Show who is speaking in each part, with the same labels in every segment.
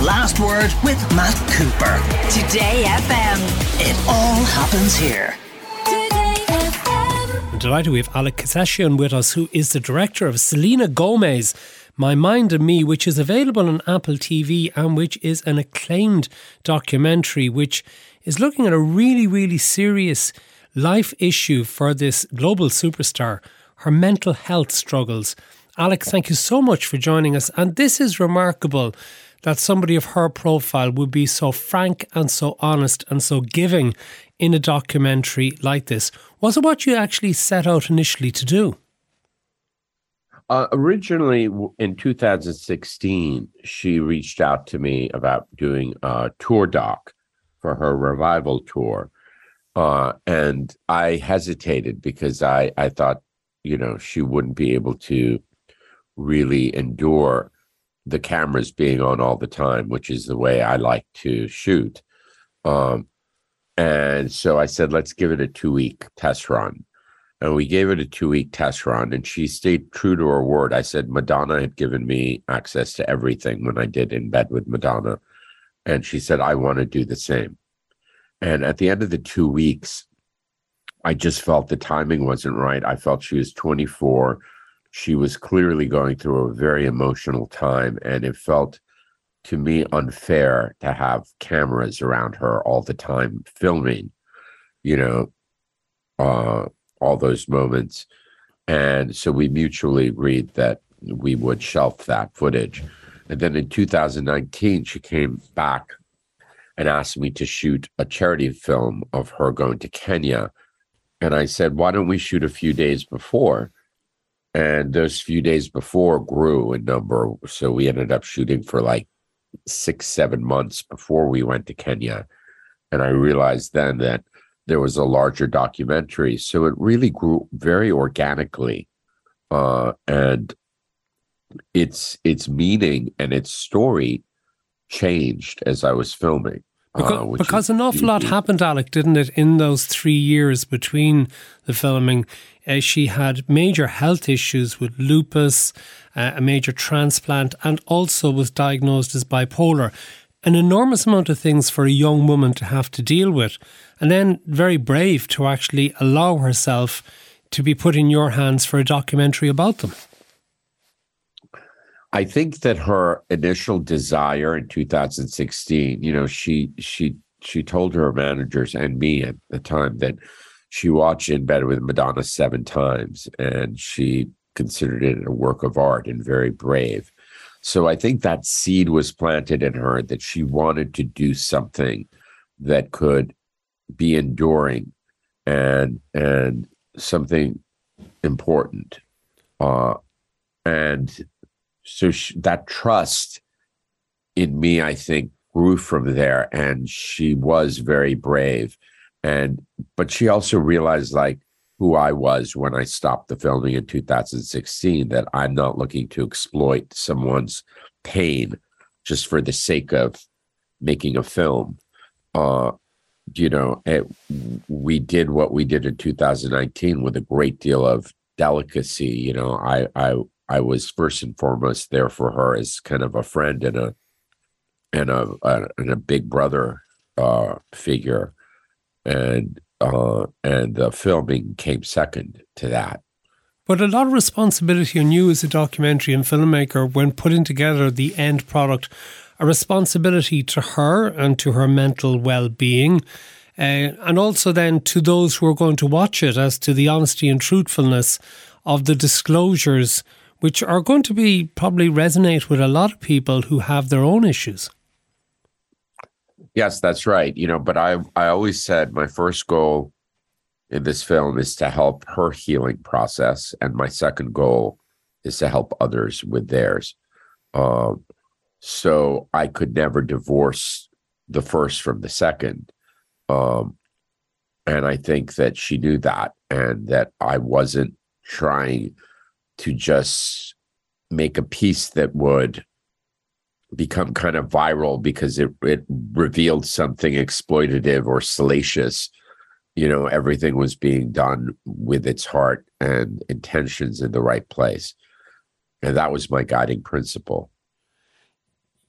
Speaker 1: The Last Word with Matt Cooper.
Speaker 2: Today FM.
Speaker 1: It all happens here.
Speaker 3: I'm delighted we have Alek Keshishian with us, who is the director of Selena Gomez, My Mind and Me, which is available on Apple TV and which is an acclaimed documentary which is looking at a really, really serious life issue for this global superstar, her mental health struggles. Alex, thank you so much for joining us. And this is remarkable that somebody of her profile would be so frank and so honest and so giving in a documentary like this. Was it what you actually set out initially to do?
Speaker 4: Uh, originally, in 2016, she reached out to me about doing a tour doc for her revival tour. Uh, and I hesitated because I, I thought, you know, she wouldn't be able to really endure the cameras being on all the time, which is the way I like to shoot. Um, and so I said, let's give it a two week test run. And we gave it a two week test run, and she stayed true to her word. I said, Madonna had given me access to everything when I did In Bed with Madonna. And she said, I want to do the same. And at the end of the two weeks, I just felt the timing wasn't right. I felt she was 24 she was clearly going through a very emotional time and it felt to me unfair to have cameras around her all the time filming you know uh all those moments. And so we mutually agreed that we would shelf that footage. And then in 2019 she came back and asked me to shoot a charity film of her going to Kenya. And I said why don't we shoot a few days before and those few days before grew in number. So we ended up shooting for like six seven months before we went to kenya. And i realized then that there was a larger documentary. So it really grew very organically uh, and its its meaning and its story changed as i was filming
Speaker 3: because, uh, because an awful lot happened, Alek, didn't it, in those three years between the filming? Uh, she had major health issues with lupus, uh, a major transplant, and also was diagnosed as bipolar. An enormous amount of things for a young woman to have to deal with. And then very brave to actually allow herself to be put in your hands for a documentary about them.
Speaker 4: I think that her initial desire in 2016, you know, she she she told her managers and me at the time that she watched In Bed with Madonna seven times and she considered it a work of art and very brave. So I think that seed was planted in her that she wanted to do something that could be enduring and and something important. Uh, and so she, that trust in me, I think, grew from there. And she was very brave. And, but she also realized like who I was when I stopped the filming in 2016, that I'm not looking to exploit someone's pain just for the sake of making a film. Uh, you know, it, we did what we did in 2019 with a great deal of delicacy. You know, I, I, I was first and foremost there for her as kind of a friend and a and a, a and a big brother uh, figure, and uh, and the filming came second to that.
Speaker 3: But a lot of responsibility on you as a documentary and filmmaker when putting together the end product, a responsibility to her and to her mental well being. Uh, and also then to those who are going to watch it as to the honesty and truthfulness of the disclosures which are going to be probably resonate with a lot of people who have their own issues.
Speaker 4: Yes, that's right. You know, but I I always said my first goal in this film is to help her healing process, and my second goal is to help others with theirs. Um, so I could never divorce the first from the second. Um, and I think that she knew that, and that I wasn't trying to just make a piece that would become kind of viral because it it revealed something exploitative or salacious. You know everything was being done with its heart and intentions in the right place. And that was my guiding principle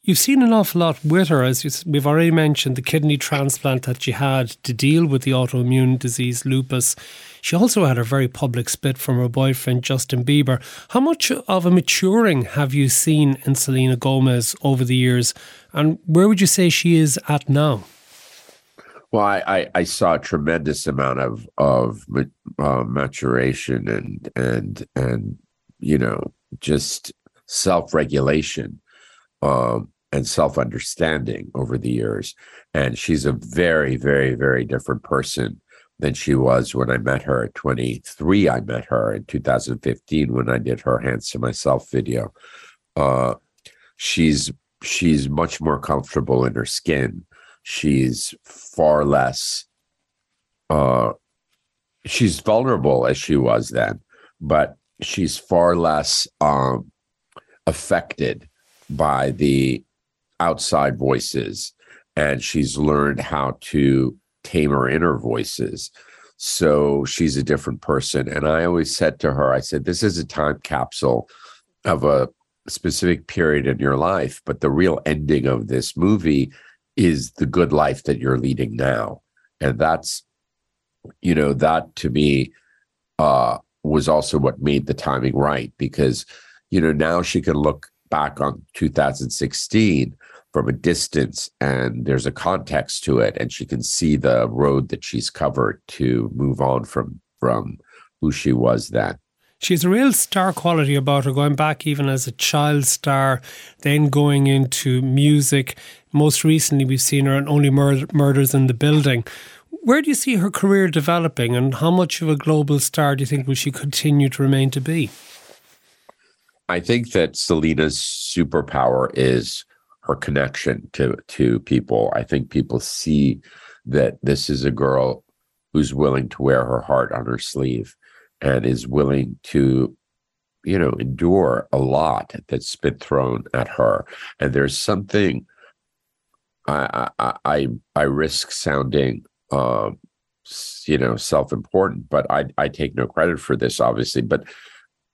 Speaker 3: You've seen an awful lot with her, as we've already mentioned the kidney transplant that she had to deal with the autoimmune disease lupus. She also had a very public split from her boyfriend Justin Bieber. How much of a maturing have you seen in Selena Gomez over the years, and where would you say she is at now?
Speaker 4: Well, I, I, I saw a tremendous amount of of uh, maturation and and and you know just self regulation um, and self understanding over the years. And she's a very, very, very different person than she was when I met her at 23. I met her in 2015 when I did her Hands to Myself video. Uh, she's she's much more comfortable in her skin. She's far less uh, she's vulnerable as she was then, but she's far less um, affected by the outside voices and she's learned how to tame her inner voices. So she's a different person and i always said to her i said this is a time capsule of a specific period in your life but the real ending of this movie is the good life that you're leading now. And that's you know that to me uh was also what made the timing right because you know now she can look back on 2016 from a distance and there's a context to it and she can see the road that she's covered to move on from from who she was then
Speaker 3: she has a real star quality about her, going back even as a child star, then going into music. Most recently, we've seen her in Only Mur- Murders in the Building. Where do you see her career developing, and how much of a global star do you think will she continue to remain to be?
Speaker 4: I think that Selena's superpower is her connection to to people. I think people see that this is a girl who's willing to wear her heart on her sleeve and is willing to you know endure a lot that's been thrown at her and there's something i i i, I risk sounding um you know self-important but i i take no credit for this obviously but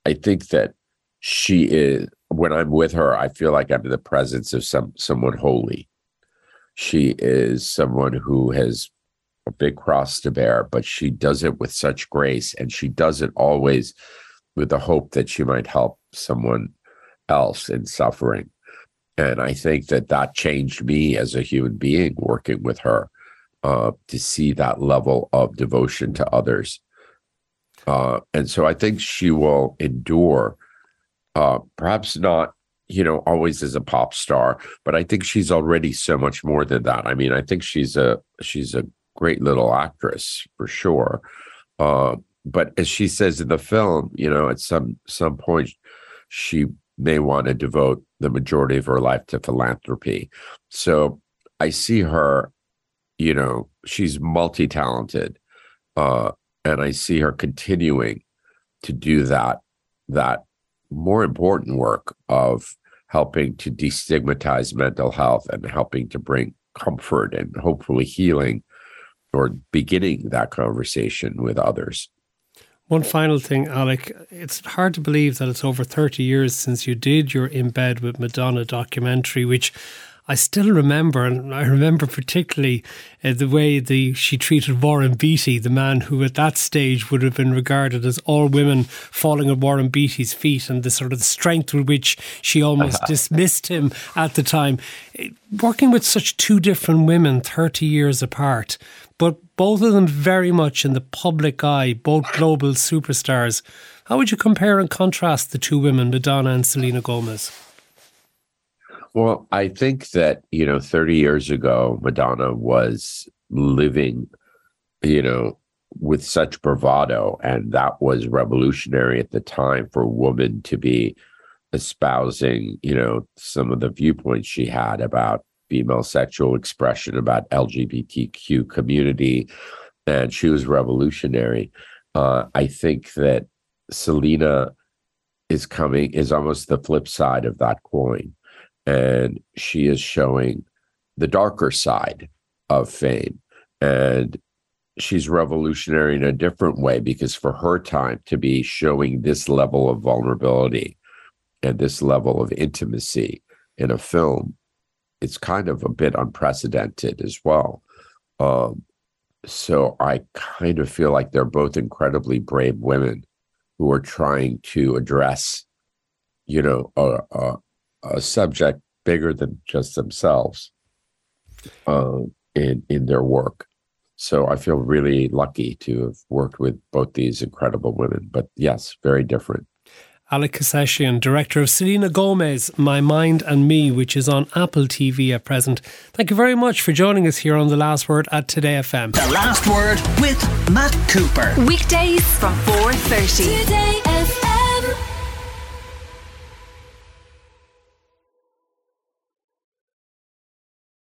Speaker 4: i think that she is when I'm with her, I feel like I'm in the presence of some someone holy. She is someone who has a big cross to bear, but she does it with such grace, and she does it always with the hope that she might help someone else in suffering. And I think that that changed me as a human being working with her uh, to see that level of devotion to others. Uh, and so I think she will endure uh, perhaps not you know always as a pop star but i think she's already so much more than that. I mean i think she's a she's a great little actress for sure. Uh, but as she says in the film you know at some some point she may want to devote the majority of her life to philanthropy. So i see her you know she's multi-talented uh, and i see her continuing to do that that more important work of helping to destigmatize mental health and helping to bring comfort and hopefully healing or beginning that conversation with others.
Speaker 3: One final thing, Alek. It's hard to believe that it's over 30 years since you did your In Bed with Madonna documentary, which I still remember, and I remember particularly uh, the way the she treated Warren Beatty, the man who at that stage would have been regarded as all women falling at Warren Beatty's feet, and the sort of the strength with which she almost dismissed him at the time. Working with such two different women, thirty years apart, but both of them very much in the public eye, both global superstars. How would you compare and contrast the two women, Madonna and Selena Gomez?
Speaker 4: Well, I think that, you know, 30 years ago, Madonna was living, you know, with such bravado. And that was revolutionary at the time for a woman to be espousing, you know, some of the viewpoints she had about female sexual expression, about LGBTQ community. And she was revolutionary. Uh, I think that Selena is coming, is almost the flip side of that coin and she is showing the darker side of fame and she's revolutionary in a different way because for her time to be showing this level of vulnerability and this level of intimacy in a film it's kind of a bit unprecedented as well. Um, so I kind of feel like they're both incredibly brave women who are trying to address, you know, a, a, a subject bigger than just themselves uh, in in their work. So I feel really lucky to have worked with both these incredible women. But yes, very different.
Speaker 3: Alek Keshishian, director of Selena Gomez, My Mind and Me, which is on Apple TV at present. Thank you very much for joining us here on The Last Word at Today FM.
Speaker 1: The Last Word with Matt Cooper.
Speaker 2: Weekdays from 4.30.
Speaker 5: Today FM.